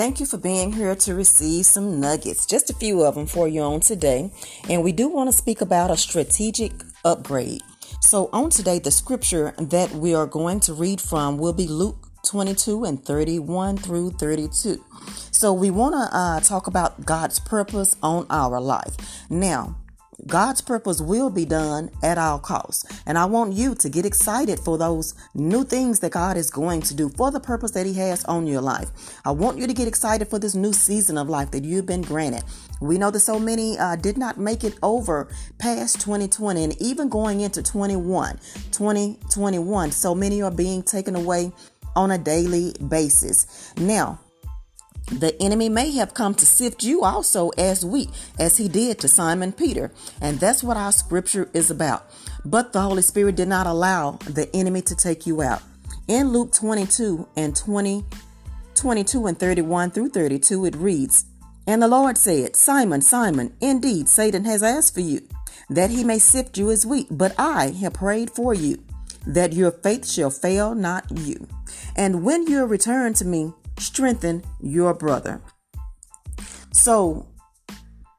Thank you for being here to receive some nuggets, just a few of them for you on today. And we do want to speak about a strategic upgrade. So, on today, the scripture that we are going to read from will be Luke 22 and 31 through 32. So, we want to uh, talk about God's purpose on our life. Now, God's purpose will be done at all costs. And I want you to get excited for those new things that God is going to do for the purpose that He has on your life. I want you to get excited for this new season of life that you've been granted. We know that so many uh, did not make it over past 2020 and even going into 21, 2021. So many are being taken away on a daily basis. Now, the enemy may have come to sift you also as wheat, as he did to Simon Peter. And that's what our scripture is about. But the Holy Spirit did not allow the enemy to take you out. In Luke 22 and 20, 22 and 31 through 32, it reads, And the Lord said, Simon, Simon, indeed Satan has asked for you, that he may sift you as wheat, but I have prayed for you, that your faith shall fail not you. And when you return to me, strengthen your brother. So,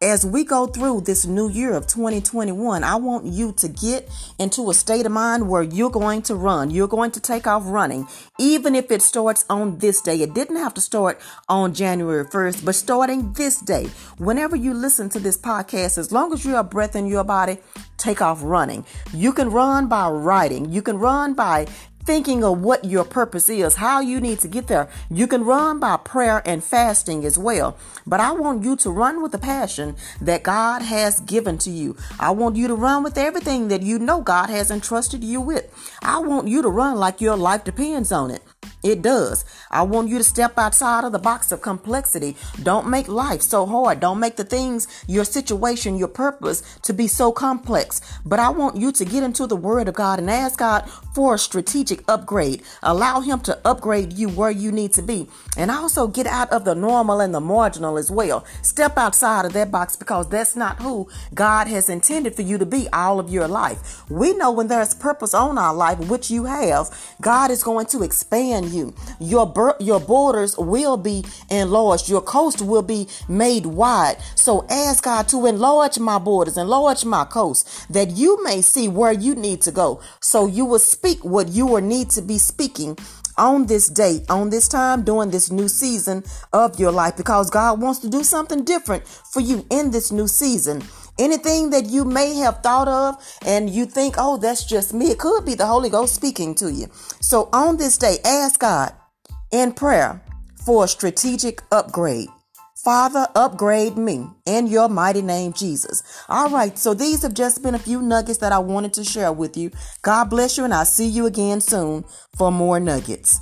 as we go through this new year of 2021, I want you to get into a state of mind where you're going to run. You're going to take off running, even if it starts on this day. It didn't have to start on January 1st, but starting this day, whenever you listen to this podcast, as long as you have breath in your body, take off running. You can run by writing. You can run by thinking of what your purpose is, how you need to get there. You can run by prayer and fasting as well. But I want you to run with the passion that God has given to you. I want you to run with everything that you know God has entrusted you with. I want you to run like your life depends on it. It does. I want you to step outside of the box of complexity. Don't make life so hard. Don't make the things, your situation, your purpose to be so complex. But I want you to get into the Word of God and ask God for a strategic upgrade. Allow Him to upgrade you where you need to be. And also get out of the normal and the marginal as well. Step outside of that box because that's not who God has intended for you to be all of your life. We know when there's purpose on our life, which you have, God is going to expand you. Your your borders will be enlarged. Your coast will be made wide. So ask God to enlarge my borders, enlarge my coast, that you may see where you need to go. So you will speak what you will need to be speaking on this date, on this time, during this new season of your life, because God wants to do something different for you in this new season. Anything that you may have thought of and you think, oh, that's just me, it could be the Holy Ghost speaking to you. So on this day, ask God in prayer for a strategic upgrade. Father, upgrade me in your mighty name, Jesus. All right, so these have just been a few nuggets that I wanted to share with you. God bless you, and I'll see you again soon for more nuggets.